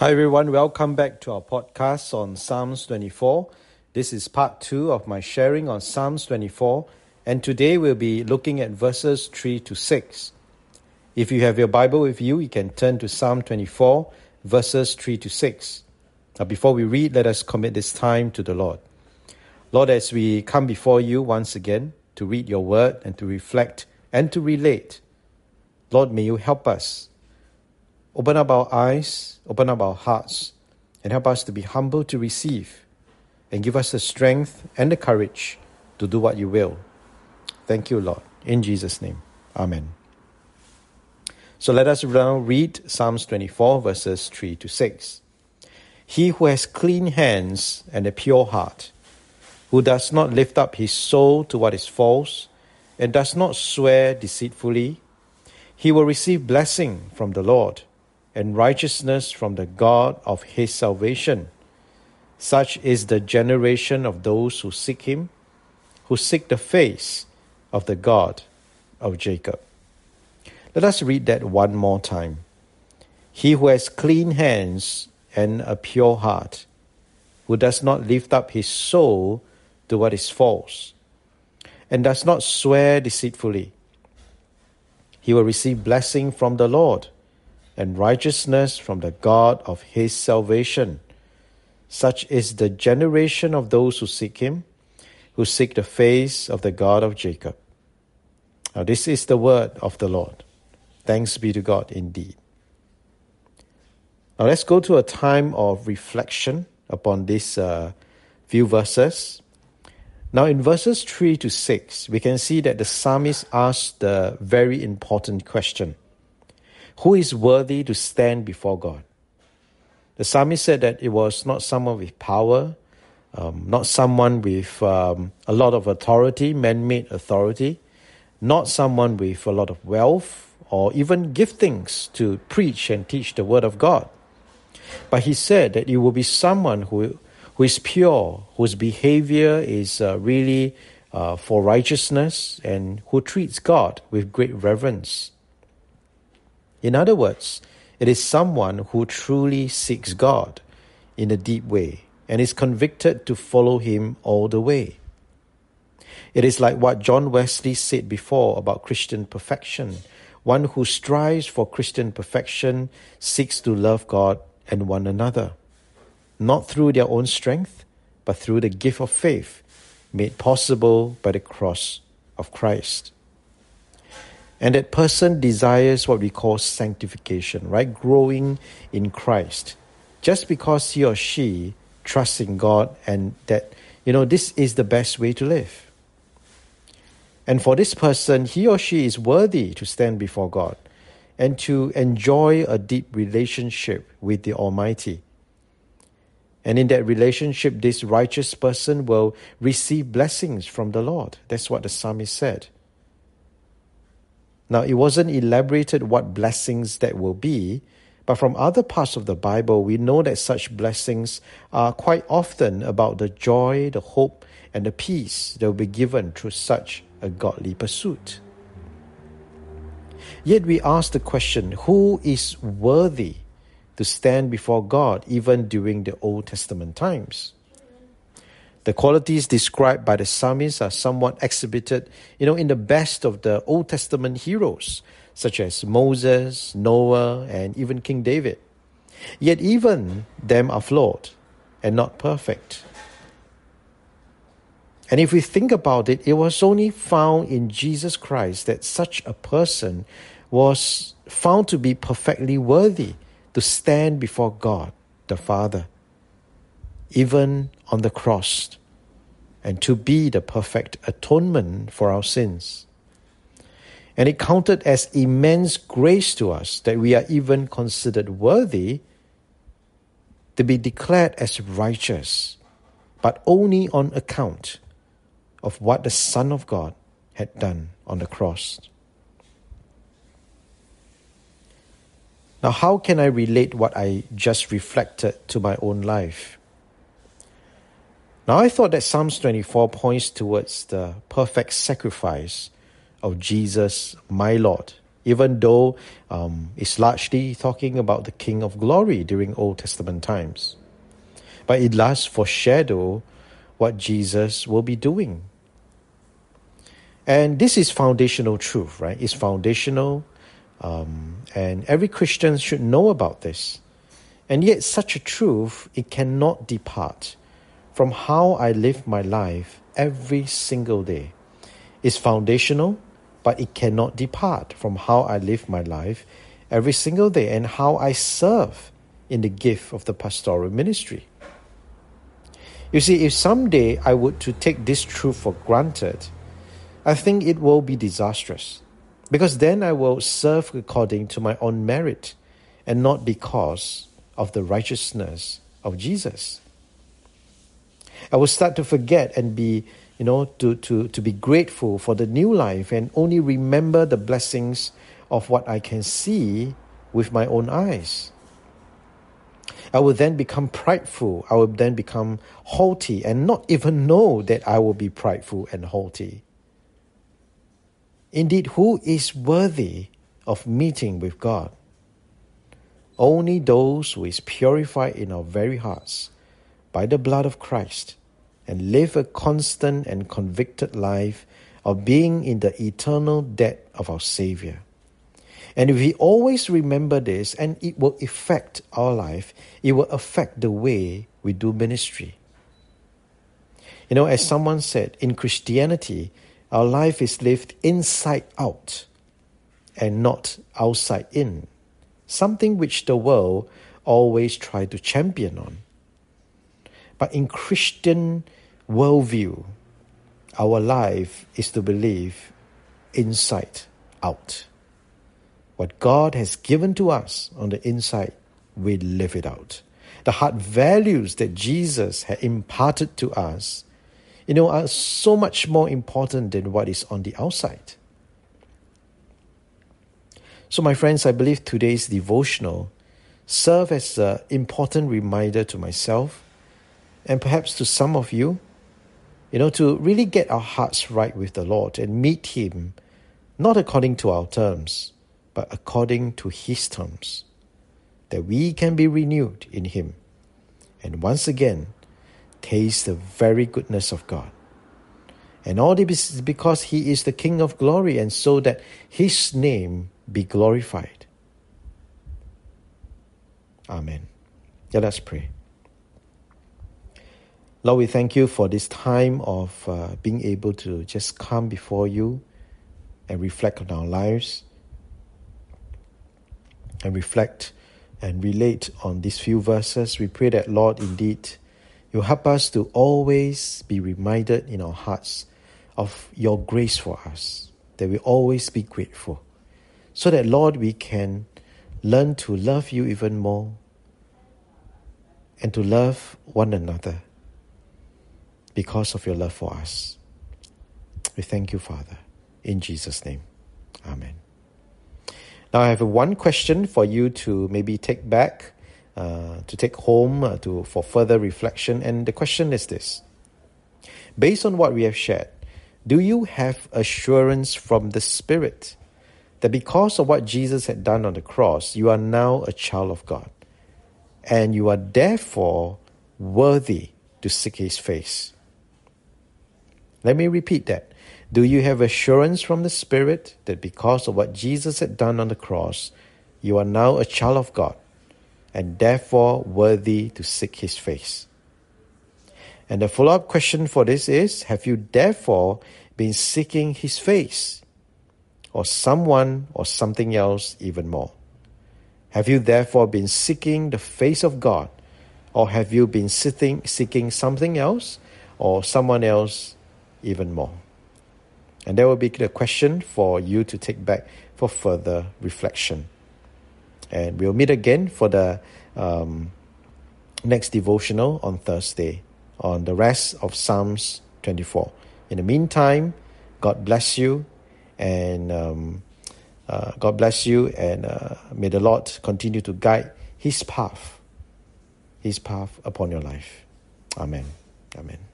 Hi, everyone. Welcome back to our podcast on Psalms 24. This is part two of my sharing on Psalms 24, and today we'll be looking at verses 3 to 6. If you have your Bible with you, you can turn to Psalm 24, verses 3 to 6. Now, before we read, let us commit this time to the Lord. Lord, as we come before you once again to read your word and to reflect and to relate, Lord, may you help us Open up our eyes, open up our hearts, and help us to be humble to receive, and give us the strength and the courage to do what you will. Thank you, Lord. In Jesus' name, Amen. So let us now read Psalms 24, verses 3 to 6. He who has clean hands and a pure heart, who does not lift up his soul to what is false, and does not swear deceitfully, he will receive blessing from the Lord and righteousness from the God of his salvation. Such is the generation of those who seek him, who seek the face of the God of Jacob. Let us read that one more time. He who has clean hands and a pure heart, who does not lift up his soul to what is false, and does not swear deceitfully, he will receive blessing from the Lord and righteousness from the God of his salvation. Such is the generation of those who seek him, who seek the face of the God of Jacob. Now, this is the word of the Lord. Thanks be to God indeed. Now, let's go to a time of reflection upon these uh, few verses. Now, in verses 3 to 6, we can see that the psalmist asks the very important question who is worthy to stand before God? The psalmist said that it was not someone with power, um, not someone with um, a lot of authority, man made authority, not someone with a lot of wealth or even giftings to preach and teach the word of God. But he said that it will be someone who, who is pure, whose behavior is uh, really uh, for righteousness, and who treats God with great reverence. In other words, it is someone who truly seeks God in a deep way and is convicted to follow Him all the way. It is like what John Wesley said before about Christian perfection. One who strives for Christian perfection seeks to love God and one another, not through their own strength, but through the gift of faith made possible by the cross of Christ. And that person desires what we call sanctification, right? Growing in Christ. Just because he or she trusts in God and that, you know, this is the best way to live. And for this person, he or she is worthy to stand before God and to enjoy a deep relationship with the Almighty. And in that relationship, this righteous person will receive blessings from the Lord. That's what the psalmist said. Now, it wasn't elaborated what blessings that will be, but from other parts of the Bible, we know that such blessings are quite often about the joy, the hope, and the peace that will be given through such a godly pursuit. Yet we ask the question who is worthy to stand before God even during the Old Testament times? The qualities described by the psalmist are somewhat exhibited, you know, in the best of the Old Testament heroes, such as Moses, Noah, and even King David. Yet even them are flawed and not perfect. And if we think about it, it was only found in Jesus Christ that such a person was found to be perfectly worthy to stand before God the Father even on the cross, and to be the perfect atonement for our sins. And it counted as immense grace to us that we are even considered worthy to be declared as righteous, but only on account of what the Son of God had done on the cross. Now, how can I relate what I just reflected to my own life? Now, I thought that Psalms 24 points towards the perfect sacrifice of Jesus, my Lord, even though um, it's largely talking about the King of Glory during Old Testament times. But it does foreshadow what Jesus will be doing. And this is foundational truth, right? It's foundational, um, and every Christian should know about this. And yet, such a truth, it cannot depart from how I live my life every single day. It's foundational, but it cannot depart from how I live my life every single day and how I serve in the gift of the pastoral ministry. You see, if someday I were to take this truth for granted, I think it will be disastrous. Because then I will serve according to my own merit and not because of the righteousness of Jesus. I will start to forget and be, you know, to, to, to be grateful for the new life and only remember the blessings of what I can see with my own eyes. I will then become prideful. I will then become haughty and not even know that I will be prideful and haughty. Indeed, who is worthy of meeting with God? Only those who is purified in our very hearts by the blood of Christ and live a constant and convicted life of being in the eternal debt of our Savior. And if we always remember this, and it will affect our life, it will affect the way we do ministry. You know, as someone said, in Christianity, our life is lived inside out and not outside in, something which the world always try to champion on. But in Christian worldview, our life is to believe inside out. What God has given to us on the inside, we live it out. The heart values that Jesus had imparted to us, you know, are so much more important than what is on the outside. So, my friends, I believe today's devotional serve as an important reminder to myself and perhaps to some of you, you know, to really get our hearts right with the Lord and meet Him not according to our terms, but according to His terms, that we can be renewed in Him and once again taste the very goodness of God. And all this is because He is the King of glory, and so that His name be glorified. Amen. Let us pray. Lord, we thank you for this time of uh, being able to just come before you and reflect on our lives and reflect and relate on these few verses, we pray that, Lord, indeed, you help us to always be reminded in our hearts of your grace for us, that we always be grateful, so that, Lord, we can learn to love you even more and to love one another because of your love for us. We thank you, Father. In Jesus' name, Amen. Now, I have one question for you to maybe take back, uh, to take home uh, to for further reflection. And the question is this: Based on what we have shared, do you have assurance from the Spirit that because of what Jesus had done on the cross, you are now a child of God, and you are therefore worthy to seek His face? Let me repeat that. Do you have assurance from the Spirit that because of what Jesus had done on the cross, you are now a child of God and therefore worthy to seek His face? And the follow up question for this is Have you therefore been seeking His face, or someone or something else even more? Have you therefore been seeking the face of God, or have you been seeking something else or someone else even more? And that will be the question for you to take back for further reflection. And we'll meet again for the um, next devotional on Thursday on the rest of Psalms 24. In the meantime, God bless you and um, uh, God bless you and uh, may the Lord continue to guide His path, His path upon your life. Amen. Amen.